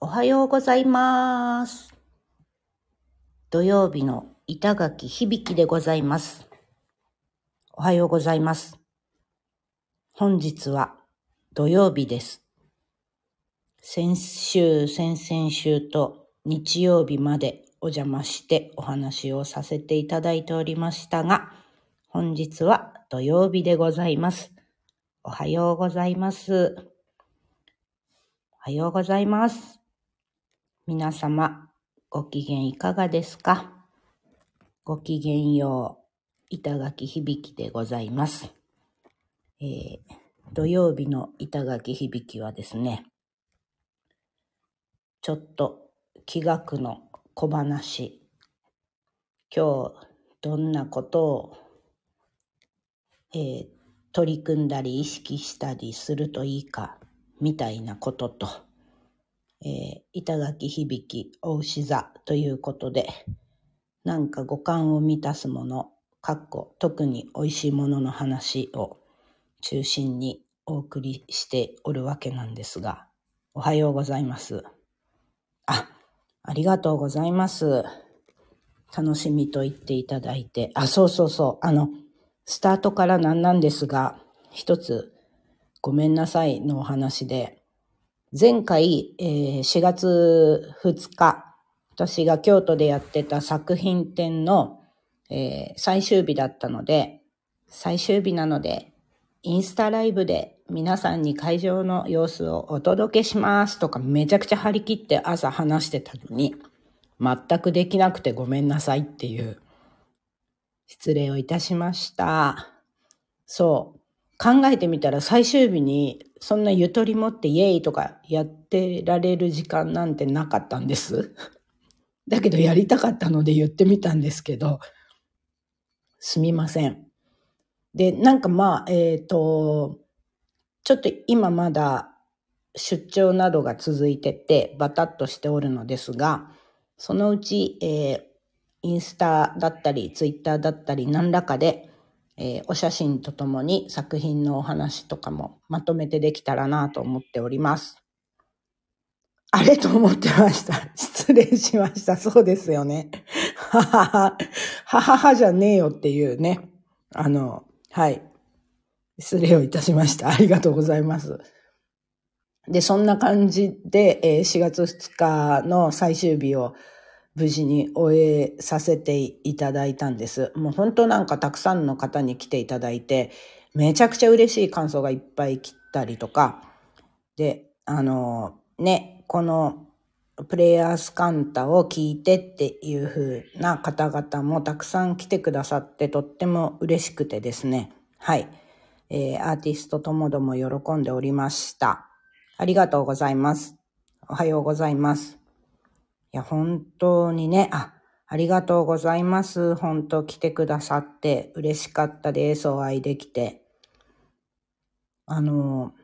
おはようございます。土曜日の板垣響でございます。おはようございます。本日は土曜日です。先週、先々週と日曜日までお邪魔してお話をさせていただいておりましたが、本日は土曜日でございます。おはようございます。おはようございます。皆様、ご機嫌いかがですか？ご機嫌よう、板垣響でございます。えー、土曜日の板垣響はですね、ちょっと気学の小話、今日どんなことを、えー取り組んだり意識したりするといいか、みたいなことと、え板垣響お牛座ということで、なんか五感を満たすもの、かっこ特に美味しいものの話を中心にお送りしておるわけなんですが、おはようございます。あ、ありがとうございます。楽しみと言っていただいて、あ、そうそうそう、あの、スタートからなんなんですが、一つごめんなさいのお話で、前回、えー4月2日、私が京都でやってた作品展の、えー最終日だったので、最終日なので、インスタライブで皆さんに会場の様子をお届けしますとかめちゃくちゃ張り切って朝話してたのに、全くできなくてごめんなさいっていう失礼をいたしました。そう。考えてみたら最終日にそんなゆとり持ってイエイとかやってられる時間なんてなかったんです。だけどやりたかったので言ってみたんですけど、すみません。で、なんかまあ、えっ、と、ちょっと今まだ出張などが続いててバタッとしておるのですが、そのうち、えーインスタだったり、ツイッターだったり、何らかで、えーお写真とともに作品のお話とかもまとめてできたらなと思っております。あれと思ってました。失礼しました。そうですよね。ははは。はははじゃねえよっていうね。あの、はい。失礼をいたしました。ありがとうございます。で、そんな感じで、えー4月2日の最終日を無事に終えさせていただいたんです。もう本当なんかたくさんの方に来ていただいて、めちゃくちゃ嬉しい感想がいっぱい来たりとか、で、あの、ね、このプレイヤースカンタを聞いてっていう風な方々もたくさん来てくださってとっても嬉しくてですね。はい。えーアーティストともども喜んでおりました。ありがとうございます。おはようございます。いや、本当にね、あ、ありがとうございます。本当来てくださって嬉しかったです。お会いできて。あの、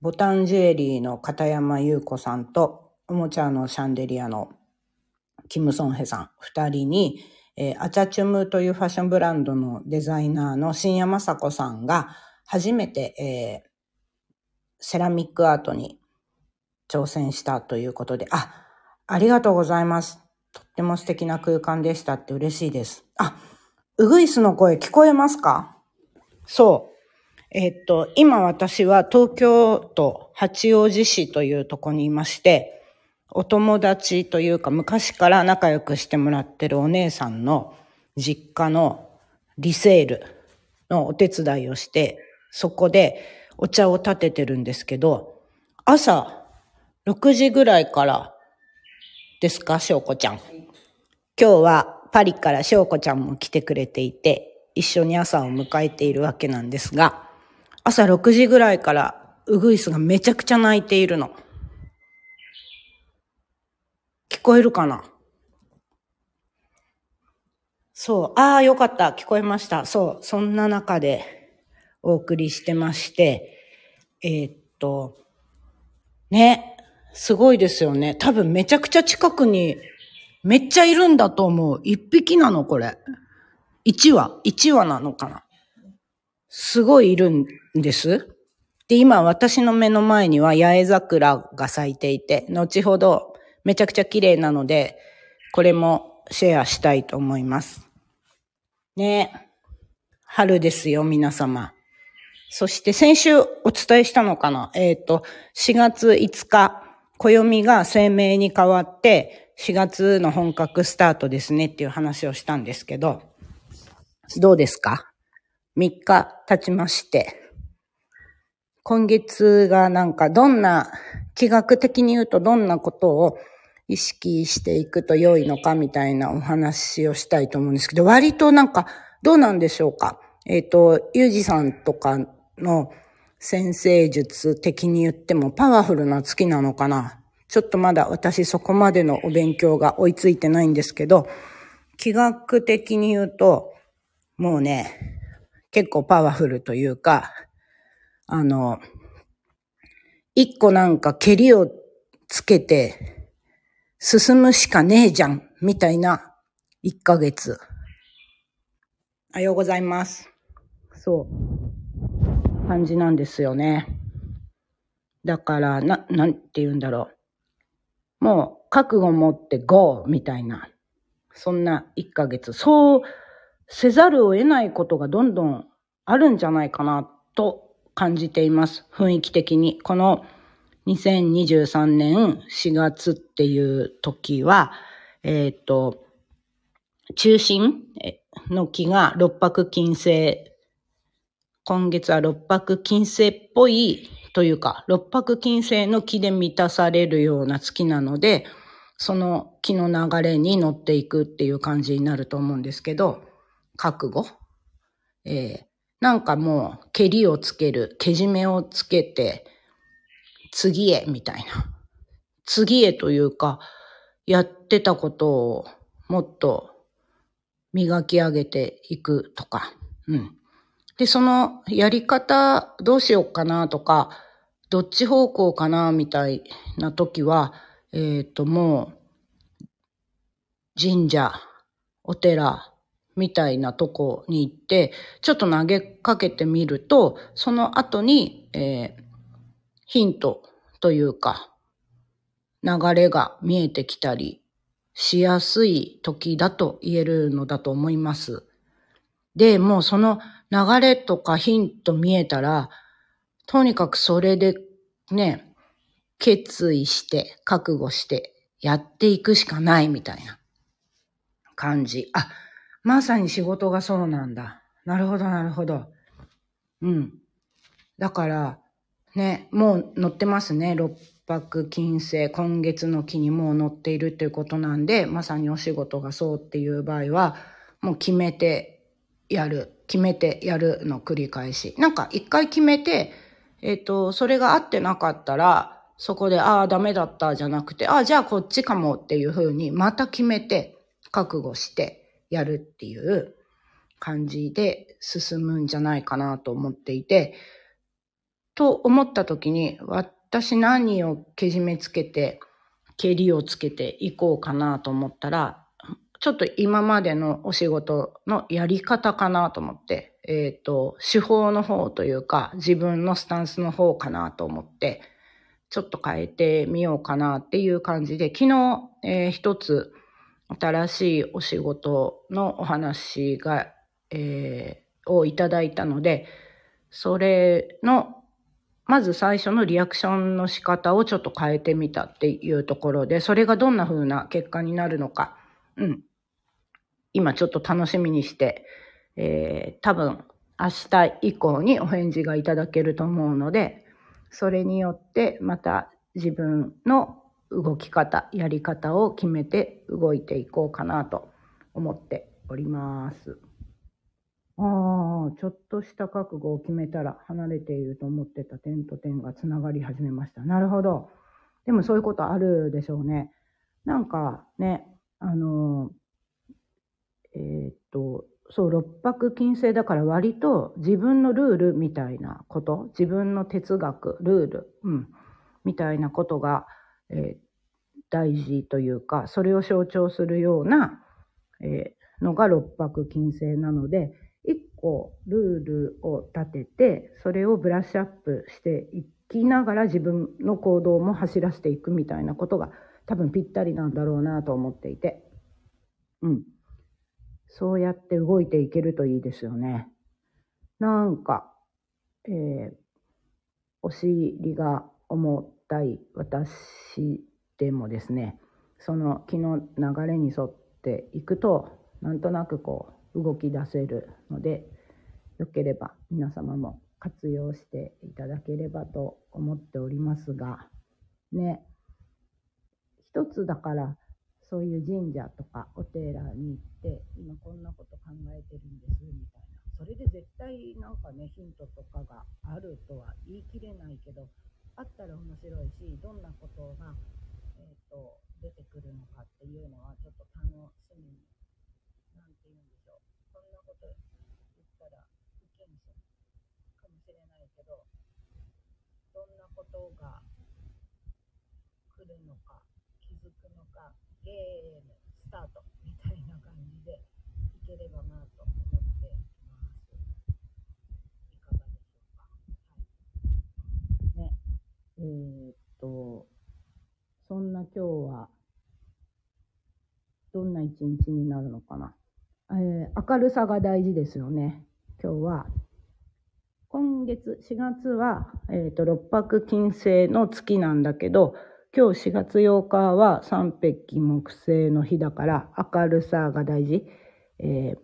ボタンジュエリーの片山優子さんと、おもちゃのシャンデリアのキム・ソンヘさん、二人に、えーアチャチュムというファッションブランドのデザイナーの新山雅子さんが初めて、えーセラミックアートに挑戦したということで、あ、ありがとうございます。とっても素敵な空間でしたって嬉しいです。あ、ウグイスの声聞こえますか？そう。えっと、今私は東京都八王子市というとこにいまして、お友達というか昔から仲良くしてもらってるお姉さんの実家のリセールのお手伝いをして、そこでお茶を立ててるんですけど、朝6時ぐらいからですか、しょうこちゃん？今日はパリからしょうこちゃんも来てくれていて、一緒に朝を迎えているわけなんですが、朝6時ぐらいからウグイスがめちゃくちゃ鳴いているの。聞こえるかな？そう。ああ、よかった。聞こえました。そう。そんな中でお送りしてまして、えーっと、ね。すごいですよね。多分めちゃくちゃ近くにめっちゃいるんだと思う。一匹なのこれ。一羽一羽なのかなすごいいるんです。で、今私の目の前には八重桜が咲いていて、後ほどめちゃくちゃ綺麗なので、これもシェアしたいと思います。ね春ですよ、皆様。そして先週お伝えしたのかなえっ、ー、と、4月5日、暦が声明に変わって、4月の本格スタートですねっていう話をしたんですけど、どうですか ?3 日経ちまして、今月がなんかどんな、気学的に言うとどんなことを意識していくと良いのかみたいなお話をしたいと思うんですけど、割となんかどうなんでしょうか？えっ、ー、と、ゆうじさんとかの先生術的に言ってもパワフルな月なのかなちょっとまだ私そこまでのお勉強が追いついてないんですけど、気学的に言うと、もうね、結構パワフルというか、あの、一個なんか蹴りをつけて進むしかねえじゃん、みたいな一ヶ月。おはようございます。そう。感じなんですよね。だから、な、なんて言うんだろう。もう、覚悟持ってゴーみたいな。そんな一ヶ月。そうせざるを得ないことがどんどんあるんじゃないかなと感じています。雰囲気的に。この2023年4月っていう時は、えっ、ー、と、中心の木が六白金星。今月は六白金星っぽいというか、六白金星の木で満たされるような月なので、その木の流れに乗っていくっていう感じになると思うんですけど、覚悟？えー、なんかもう、蹴りをつける、けじめをつけて、次へ、みたいな。次へというか、やってたことをもっと磨き上げていくとか。うん。で、そのやり方どうしようかなとか、どっち方向かなみたいな時は、えっ、ー、と、もう、神社、お寺、みたいなとこに行って、ちょっと投げかけてみると、その後に、えー、ヒントというか、流れが見えてきたりしやすい時だと言えるのだと思います。で、もうその流れとかヒント見えたら、とにかくそれでね、決意して、覚悟してやっていくしかないみたいな感じ。あ、まさに仕事がそうなんだ。なるほど、なるほど。うん。だから、ね、もう乗ってますね。六白金星、今月の木にもう乗っているということなんで、まさにお仕事がそうっていう場合は、もう決めてやる。決めてやるの繰り返し。なんか一回決めて、えっ、ー、と、それが合ってなかったら、そこで、ああ、ダメだったじゃなくて、ああ、じゃあこっちかもっていうふうに、また決めて、覚悟してやるっていう感じで進むんじゃないかなと思っていて、と思った時に、私何をけじめつけて、蹴りをつけていこうかなと思ったら、ちょっと今までのお仕事のやり方かなと思って、えっ、ー、と、手法の方というか、自分のスタンスの方かなと思って、ちょっと変えてみようかなっていう感じで、昨日、えー、一つ新しいお仕事のお話が、えー、をいただいたので、それのまず最初のリアクションの仕方をちょっと変えてみたっていうところで、それがどんな風な結果になるのか、うん。今ちょっと楽しみにして、えー、多分明日以降にお返事がいただけると思うので、それによってまた自分の動き方、やり方を決めて動いていこうかなと思っております。ああ、ちょっとした覚悟を決めたら離れていると思ってた点と点がつながり始めました。なるほど。でもそういうことあるでしょうね。なんかね、あの、えー、っと、そう、六白金星だから割と自分のルールみたいなこと、自分の哲学、ルール、うん、みたいなことが、えー、大事というか、それを象徴するような、えー、のが六白金星なので、一個ルールを立てて、それをブラッシュアップしていきながら自分の行動も走らせていくみたいなことが多分ぴったりなんだろうなと思っていて。うん。そうやって動いていけるといいですよね。なんか、えー、お尻が重たい私でもですね、その気の流れに沿っていくと、なんとなくこう動き出せるので、よければ皆様も活用していただければと思っておりますが、ね、一つだからそういう神社とかお寺に行って今こんなこと考えてるんですみたいな。それで絶対なんかねヒントとかがあるとは言い切れないけどあったら面白いしどんなことが、えーと、出てくるのかっていうのはちょっと楽しみに何て言うんでしょう。そんなこと言ったら不謹慎かもしれないけどどんなことが来るのか気づくのかゲームスタートみたいな感じでいければなと思っています。いかがでしょうか？はい。ね。えー、っと、そんな今日は、どんな一日になるのかな？えー、明るさが大事ですよね。今日は、今月4月は、えーと六白金星の月なんだけど今日4月8日は三匹木星の日だから明るさが大事。えー、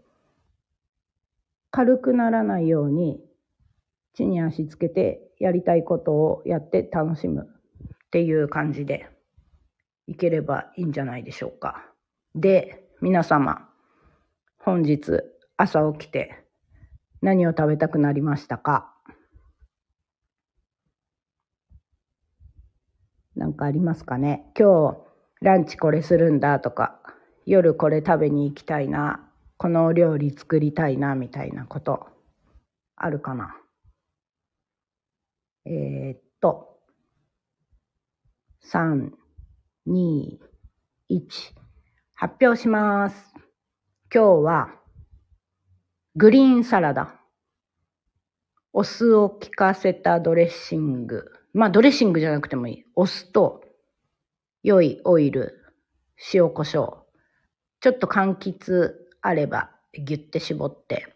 軽くならないように地に足つけてやりたいことをやって楽しむっていう感じでいければいいんじゃないでしょうか。で、皆様、本日朝起きて何を食べたくなりましたか？なんかありますかね？今日ランチこれするんだとか、夜これ食べに行きたいな、このお料理作りたいな、みたいなこと、あるかな？えー、っと、3、2、1、発表します。今日は、グリーンサラダ。お酢を効かせたドレッシング。まあ、ドレッシングじゃなくてもいい。お酢と、良いオイル、塩コショウ。ちょっと柑橘あれば、ギュッて絞って。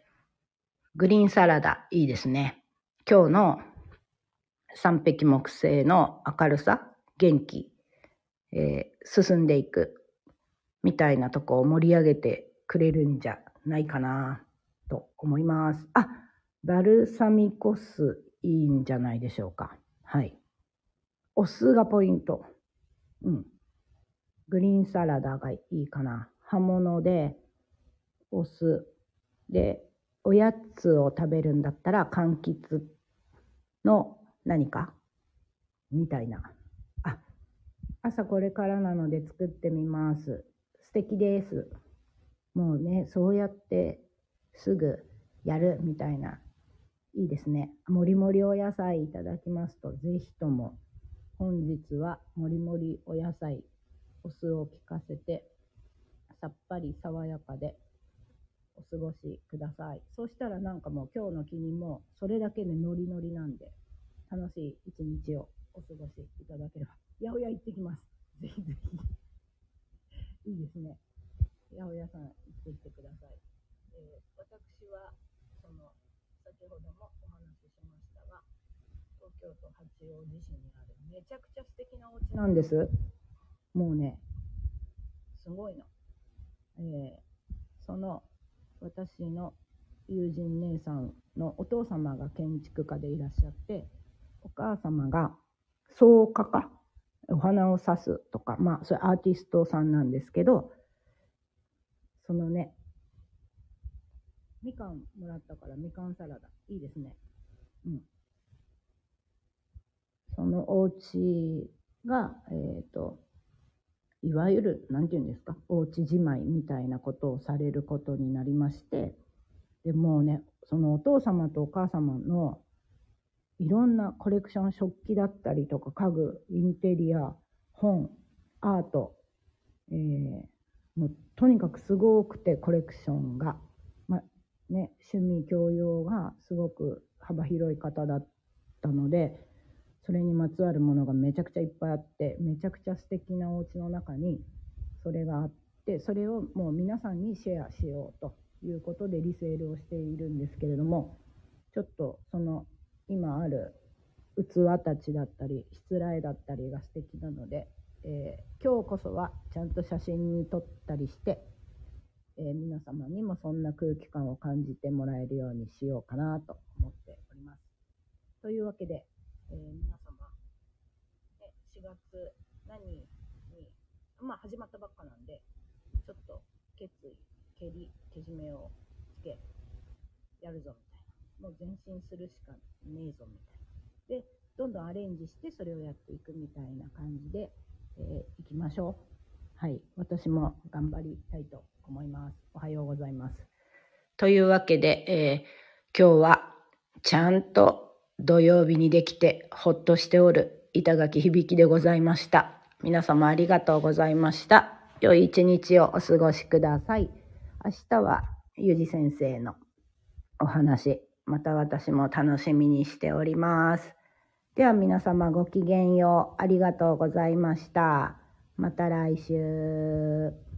グリーンサラダ、いいですね。今日の三匹木星の明るさ、元気、えー、進んでいく、みたいなとこを盛り上げてくれるんじゃないかな、と思います。あ、バルサミコ酢いいんじゃないでしょうか。はい。お酢がポイント。うん。グリーンサラダがいいかな。葉物で、お酢。で、おやつを食べるんだったら、柑橘の何か？みたいな。あ、朝これからなので作ってみます。素敵です。もうね、そうやってすぐやるみたいないいですね。もりもりお野菜いただきますと、ぜひとも本日はもりもりお野菜、お酢を効かせて、さっぱり爽やかでお過ごしください。そしたらなんかもう今日の気にもそれだけでノリノリなんで、楽しい一日をお過ごしいただければ。八百屋行ってきます。ぜひぜひ。いいですね。八百屋さん行ってきてください。えー、私は、その、先ほどもお話ししましたが、東京都八王子市にあるめちゃくちゃ素敵なお家なんです。もうね、すごいの。えー、その私の友人姉さんのお父様が建築家でいらっしゃって、お母様が草加か、お花を挿すとか、まあ、それアーティストさんなんですけど、そのね、みかんもらったからみかんサラダ。いいですね。うん。そのお家が、えっ、ー、と、いわゆる、なんて言うんですか、お家じまいみたいなことをされることになりまして、でもうね、そのお父様とお母様のいろんなコレクション、食器だったりとか家具、インテリア、本、アート、えー、もうとにかくすごくてコレクションがね、趣味教養がすごく幅広い方だったので、それにまつわるものがめちゃくちゃいっぱいあってめちゃくちゃ素敵なお家の中にそれがあってそれをもう皆さんにシェアしようということでリセールをしているんですけれどもちょっとその今ある器たちだったりしつらえだったりが素敵なので、えー、今日こそはちゃんと写真に撮ったりして、えー、皆様にもそんな空気感を感じてもらえるようにしようかなと思っております。というわけで、えー、皆様、ね、4月何に、まあ始まったばっかなんで、ちょっと決意、蹴り、けじめをつけ、やるぞみたいな。もう前進するしかねえぞみたいな。で、どんどんアレンジしてそれをやっていくみたいな感じで、えー、いきましょう。はい。私も頑張りたいと思います。おはようございます。というわけで、えー、今日はちゃんと土曜日にできてほっとしておる板垣響でございました。皆様ありがとうございました。良い一日をお過ごしください。明日はゆり先生のお話、また私も楽しみにしております。では皆様ごきげんよう。ありがとうございました。また来週。